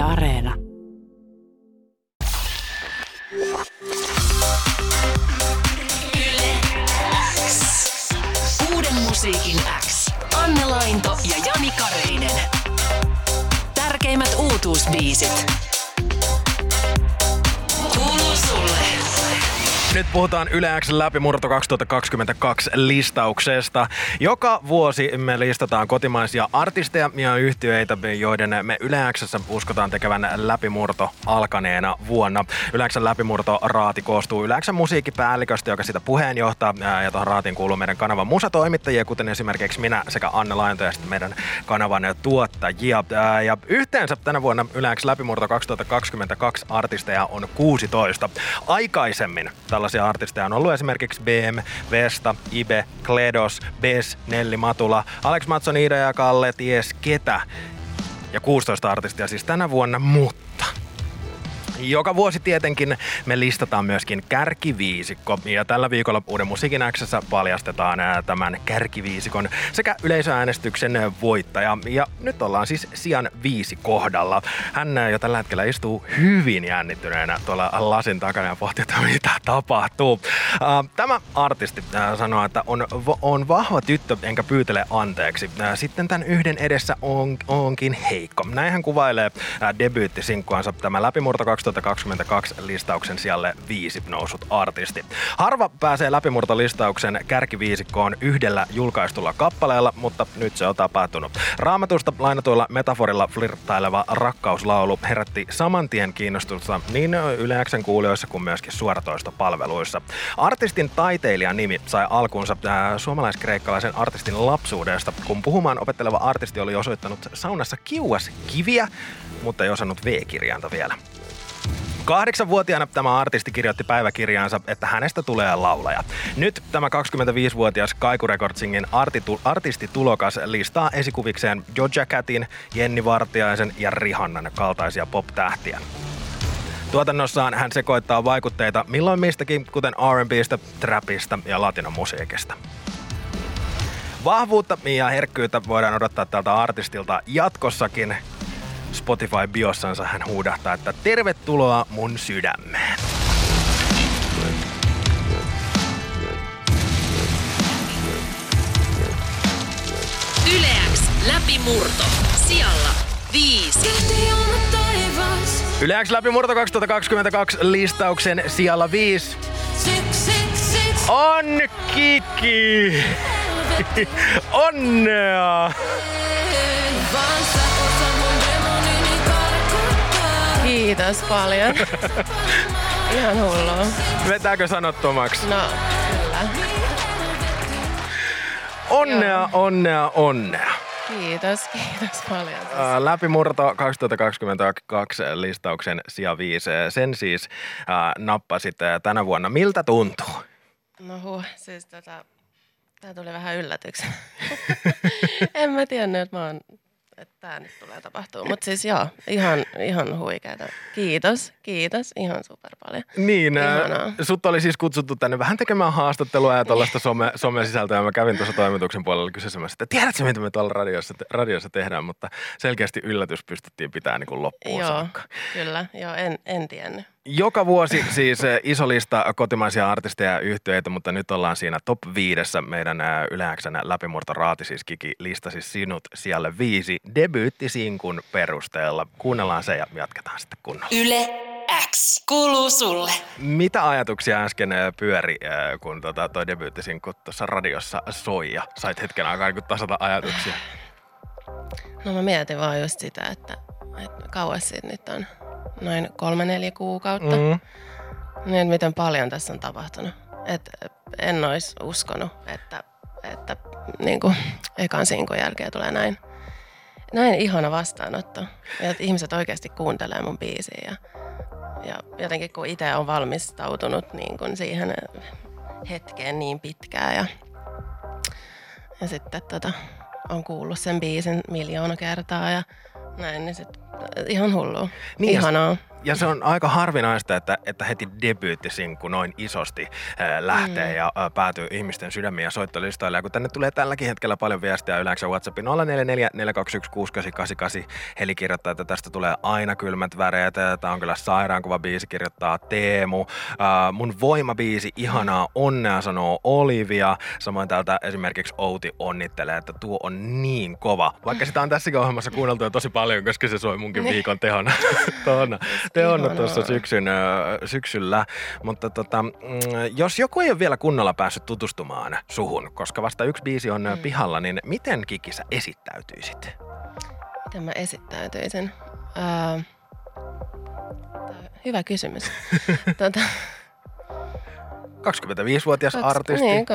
Yle Areena. Uuden musiikin X. Anne Lainto ja Jani Kareinen. Tärkeimmät uutuusbiisit. Nyt puhutaan Yle Xn läpimurto 2022 listauksesta. Joka vuosi me listataan kotimaisia artisteja ja yhtiöitä, joiden me Yle Xssä uskotaan tekevän läpimurto alkaneena vuonna. Yle Xn läpimurto raati koostuu Yle Xn musiikkipäälliköstä, joka sitä puheenjohtaa. Ja tuohon raatiin kuuluu meidän kanavan musatoimittajia, kuten esimerkiksi minä sekä Anne Lainto ja sitten meidän kanavan tuottajia. Ja yhteensä tänä vuonna Yle X läpimurto 2022 artisteja on 16. Aikaisemmin tällaisia artisteja on ollut esimerkiksi BM, Vesta, Ibe, Kledos, Bes, Nelli Matula, Alex Matson, Ida ja Kalle, ties ketä. Ja 16 artistia siis tänä vuonna, mutta joka vuosi tietenkin me listataan myöskin kärkiviisikko ja tällä viikolla Uuden musiikin Xssä paljastetaan tämän kärkiviisikon sekä yleisöäänestyksen voittaja. Ja nyt ollaan siis sijan viisi kohdalla. Hän jo tällä hetkellä istuu hyvin jännittyneenä tuolla lasin takana ja pohtii, että mitä tapahtuu. Tämä artisti sanoo, että on, on vahva tyttö enkä pyytele anteeksi. Sitten tämän yhden edessä on, onkin heikko. Näin hän kuvailee ää, debyyttisinkkuansa tämä läpimurto 2022 listauksen sijalle viisi nousut artisti. Harva pääsee läpimurtolistauksen kärkiviisikkoon yhdellä julkaistulla kappaleella, mutta nyt se on tapahtunut. Raamatusta lainatuilla metaforilla flirttaileva rakkauslaulu herätti saman tien kiinnostusta niin yleensä kuulijoissa kuin myöskin suoratoistopalveluissa. Artistin taiteilijan nimi sai alkunsa äh, suomalaiskreikkalaisen artistin lapsuudesta, kun puhumaan opetteleva artisti oli osoittanut saunassa kiuas kiviä, mutta ei osannut V-kirjainta vielä. Kahdeksanvuotiaana tämä artisti kirjoitti päiväkirjaansa, että hänestä tulee laulaja. Nyt tämä 25-vuotias Kaiku Recordsingin artitu- artistitulokas listaa esikuvikseen Joja Catin, Jenni Vartiaisen ja Rihannan kaltaisia pop-tähtiä. Tuotannossaan hän sekoittaa vaikutteita milloin mistäkin, kuten R&Bstä, trapista ja latinomusiikista. Vahvuutta ja herkkyyttä voidaan odottaa tältä artistilta jatkossakin. Spotify-biossansa hän huudahtaa, että tervetuloa mun sydämeen. Yleäks läpimurto. Sijalla viisi. Yle X läpimurto 2022 listauksen sijalla 5 on Kiki. Onnea! Kiitos paljon. Ihan hullua. Vetääkö sanottomaksi? No, kyllä. Onnea, onnea, onnea. Kiitos, kiitos paljon. Ää, Läpimurto 2022 listauksen sija 5. Sen siis ää, nappasit tänä vuonna. Miltä tuntuu? No huh, siis tota, tää tuli vähän yllätyksenä. en mä tiennyt, että mä oon että tää nyt tulee tapahtuu. Mutta siis joo, ihan, ihan huikeeta. Kiitos, kiitos ihan super paljon. Niin, Ihanaa. sut oli siis kutsuttu tänne vähän tekemään haastattelua ja tuollaista some, somesisältöä. Mä kävin tuossa toimituksen puolella kysymässä, että tiedätkö mitä me tuolla radiossa, radiossa tehdään, mutta selkeästi yllätys pystyttiin pitämään niin kuin loppuun Joo, saakka. kyllä, joo, en, en tiennyt. Joka vuosi siis eh, iso lista kotimaisia artisteja ja yhtyeitä, mutta nyt ollaan siinä top viidessä. Meidän ää, Yle Xn läpimurto raati siis Kiki listasi sinut siellä viisi debyyttisinkun perusteella. Kuunnellaan se ja jatketaan sitten kunnolla. Yle X. Kuuluu sulle. Mitä ajatuksia äsken eh, pyöri, eh, kun tota, toi debyyttisinkku tuossa radiossa soi ja sait hetken aikaa niin tasata ajatuksia? No mä mietin vaan just sitä, että, että kauas siitä nyt on noin kolme neljä kuukautta. Mm. Niin, miten paljon tässä on tapahtunut. Et en olisi uskonut, että, että niin kuin, ekan sinkun jälkeen tulee näin, näin ihana vastaanotto. Ja että ihmiset oikeasti kuuntelee mun biisiä. Ja, ja jotenkin kun itse on valmistautunut niin kuin siihen hetkeen niin pitkään. Ja, ja sitten tota, on kuullut sen biisin miljoona kertaa ja näin, niin sit ihan hullu. Ja- Ihanaa. Ja se on aika harvinaista, että, että heti debyyttisinkku noin isosti ää, lähtee mm. ja ää, päätyy ihmisten sydämiin ja soittolistoille. Ja kun tänne tulee tälläkin hetkellä paljon viestiä yleensä WhatsAppin 0444216888, Heli kirjoittaa, että tästä tulee aina kylmät väreet. Tämä on kyllä sairaankuva biisi, kirjoittaa Teemu. Ää, mun voimabiisi, ihanaa onnea, sanoo Olivia. Samoin täältä esimerkiksi Outi onnittelee, että tuo on niin kova. Vaikka sitä on tässäkin ohjelmassa kuunneltu jo tosi paljon, koska se soi munkin Niin. viikon tehona. tehona tehona Ihanaa. tuossa syksyn, syksyllä. Mutta tota, mm, jos joku ei ole vielä kunnolla päässyt tutustumaan suhun, koska vasta yksi biisi on mm. pihalla, niin miten Kiki sä esittäytyisit? Miten mä esittäytyisin? On hyvä kysymys. tota, 25-vuotias Kaks- artisti. Niin,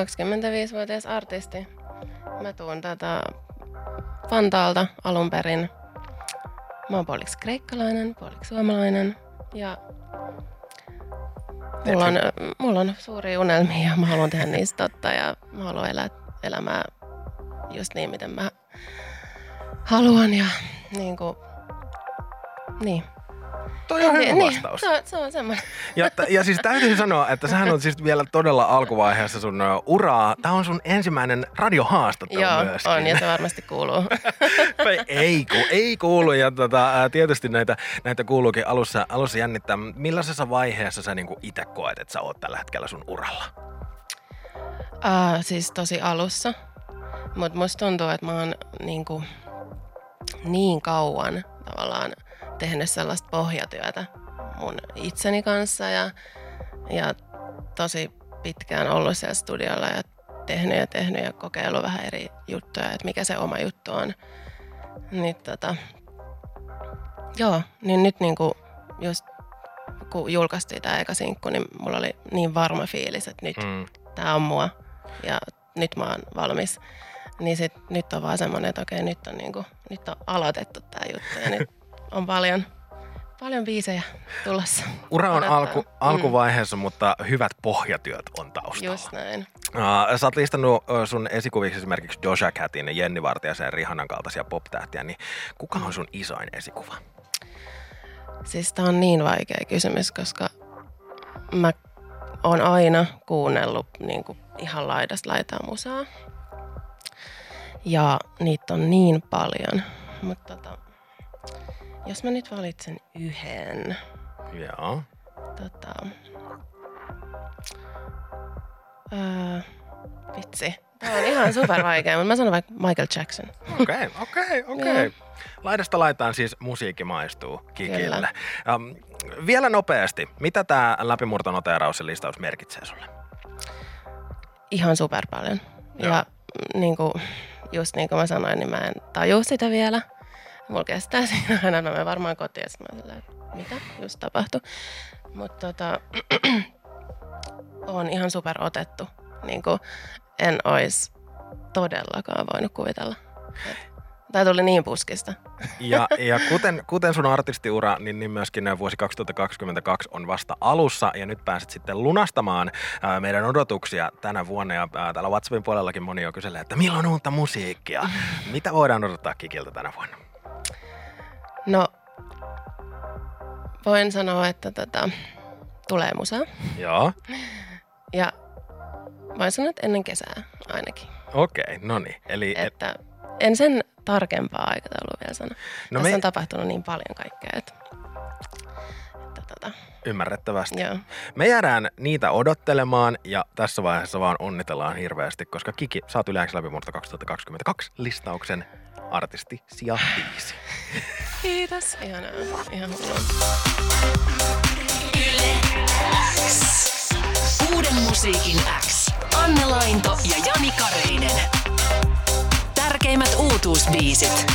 25-vuotias artisti. Mä tuun tätä Vantaalta alun perin. Mä oon puoliksi kreikkalainen, puoliksi suomalainen ja mulla on, mulla on suuria unelmia ja mä haluan tehdä niistä totta ja mä haluan elää elämää just niin, miten mä haluan ja niin kuin, niin. Toi on hyvä niin, vastaus. se, on, se on semmoinen. Ja, t- ja siis täytyy sanoa, että sähän on siis vielä todella alkuvaiheessa sun uraa. Tämä on sun ensimmäinen radiohaastattelu Joo, myöskin. on ja se varmasti kuuluu. Ei, ku, ei kuulu ja tota, tietysti näitä, näitä kuuluukin alussa, alussa jännittää. Millaisessa vaiheessa sä niinku itse koet, että sä oot tällä hetkellä sun uralla? Uh, siis tosi alussa. Mutta musta tuntuu, että mä oon niinku niin kauan tavallaan tehnyt sellaista pohjatyötä mun itseni kanssa ja, ja tosi pitkään ollut siellä studiolla ja tehnyt ja tehnyt ja kokeillut vähän eri juttuja, että mikä se oma juttu on. Niin tota, joo, niin nyt niinku just kun julkaistiin tämä eka sinkku, niin mulla oli niin varma fiilis, että nyt Mm. tämä on mua ja nyt mä oon valmis. Niin sit, nyt on vaan semmoinen, että okei, nyt on, niinku, nyt on aloitettu tämä juttu ja nyt on paljon, paljon biisejä tulossa. Ura on Odottaa. alku, alkuvaiheessa, mutta hyvät pohjatyöt on taustalla. Just näin. Uh, sä oot listannut sun esikuviksi esimerkiksi Doja Catin, Jenni Vartiaisen ja Rihannan kaltaisia pop-tähtiä, niin kuka on sun isoin esikuva? Siis tää on niin vaikea kysymys, koska mä oon aina kuunnellut niin kuin ihan laidasta laitaa musaa. Ja niitä on niin paljon. Mutta tota, jos mä nyt valitsen yhden, Joo. tota, öö, vitsi. Tämä on ihan super vaikea, mutta mä sanon vaikka Michael Jackson. Okei, okei, okei. Joo. Laidasta laitaan siis musiikki maistuu Kikille. Um, vielä nopeasti, mitä tämä läpimurtonoteeraus ja listaus merkitsee sulle? ihan super paljon. Joo. Ja niin kuin, just niin kuin mä sanoin, niin mä en tajua sitä vielä. Mulla kestää siinä aina, mä menen varmaan kotiin ja mä että mitä just tapahtui. Mutta tota, on ihan super otettu. Niin kuin en ois todellakaan voinut kuvitella. Tämä tuli niin puskista. Ja, ja kuten, kuten sun artistiura, niin, niin myöskin vuosi 2022 on vasta alussa ja nyt pääset sitten lunastamaan ää, meidän odotuksia tänä vuonna ja ää, täällä WhatsAppin puolellakin moni jo kyselee, että milloin uutta musiikkia? Mitä voidaan odottaa Kikiltä tänä vuonna? No, voin sanoa, että tota, tulee musaa. Joo, Ja voin sanoa, että ennen kesää ainakin. okei, no niin. Eli et, Että en sen tarkempaa aikataulua vielä sano. No No Tässä me- on tapahtunut niin paljon kaikkea, että, että tota, ymmärrettävästi. joo. Me jäädään niitä odottelemaan ja tässä vaiheessa vaan onnitellaan hirveästi, koska Kiki, sä oot yleensä läpimurto 2022 listauksen artisti sija 5. Kiitos. Ihanaa. Ihan hullua. Uuden musiikin X. Anne Lainto ja Jani Kareinen. Tärkeimmät uutuusbiisit.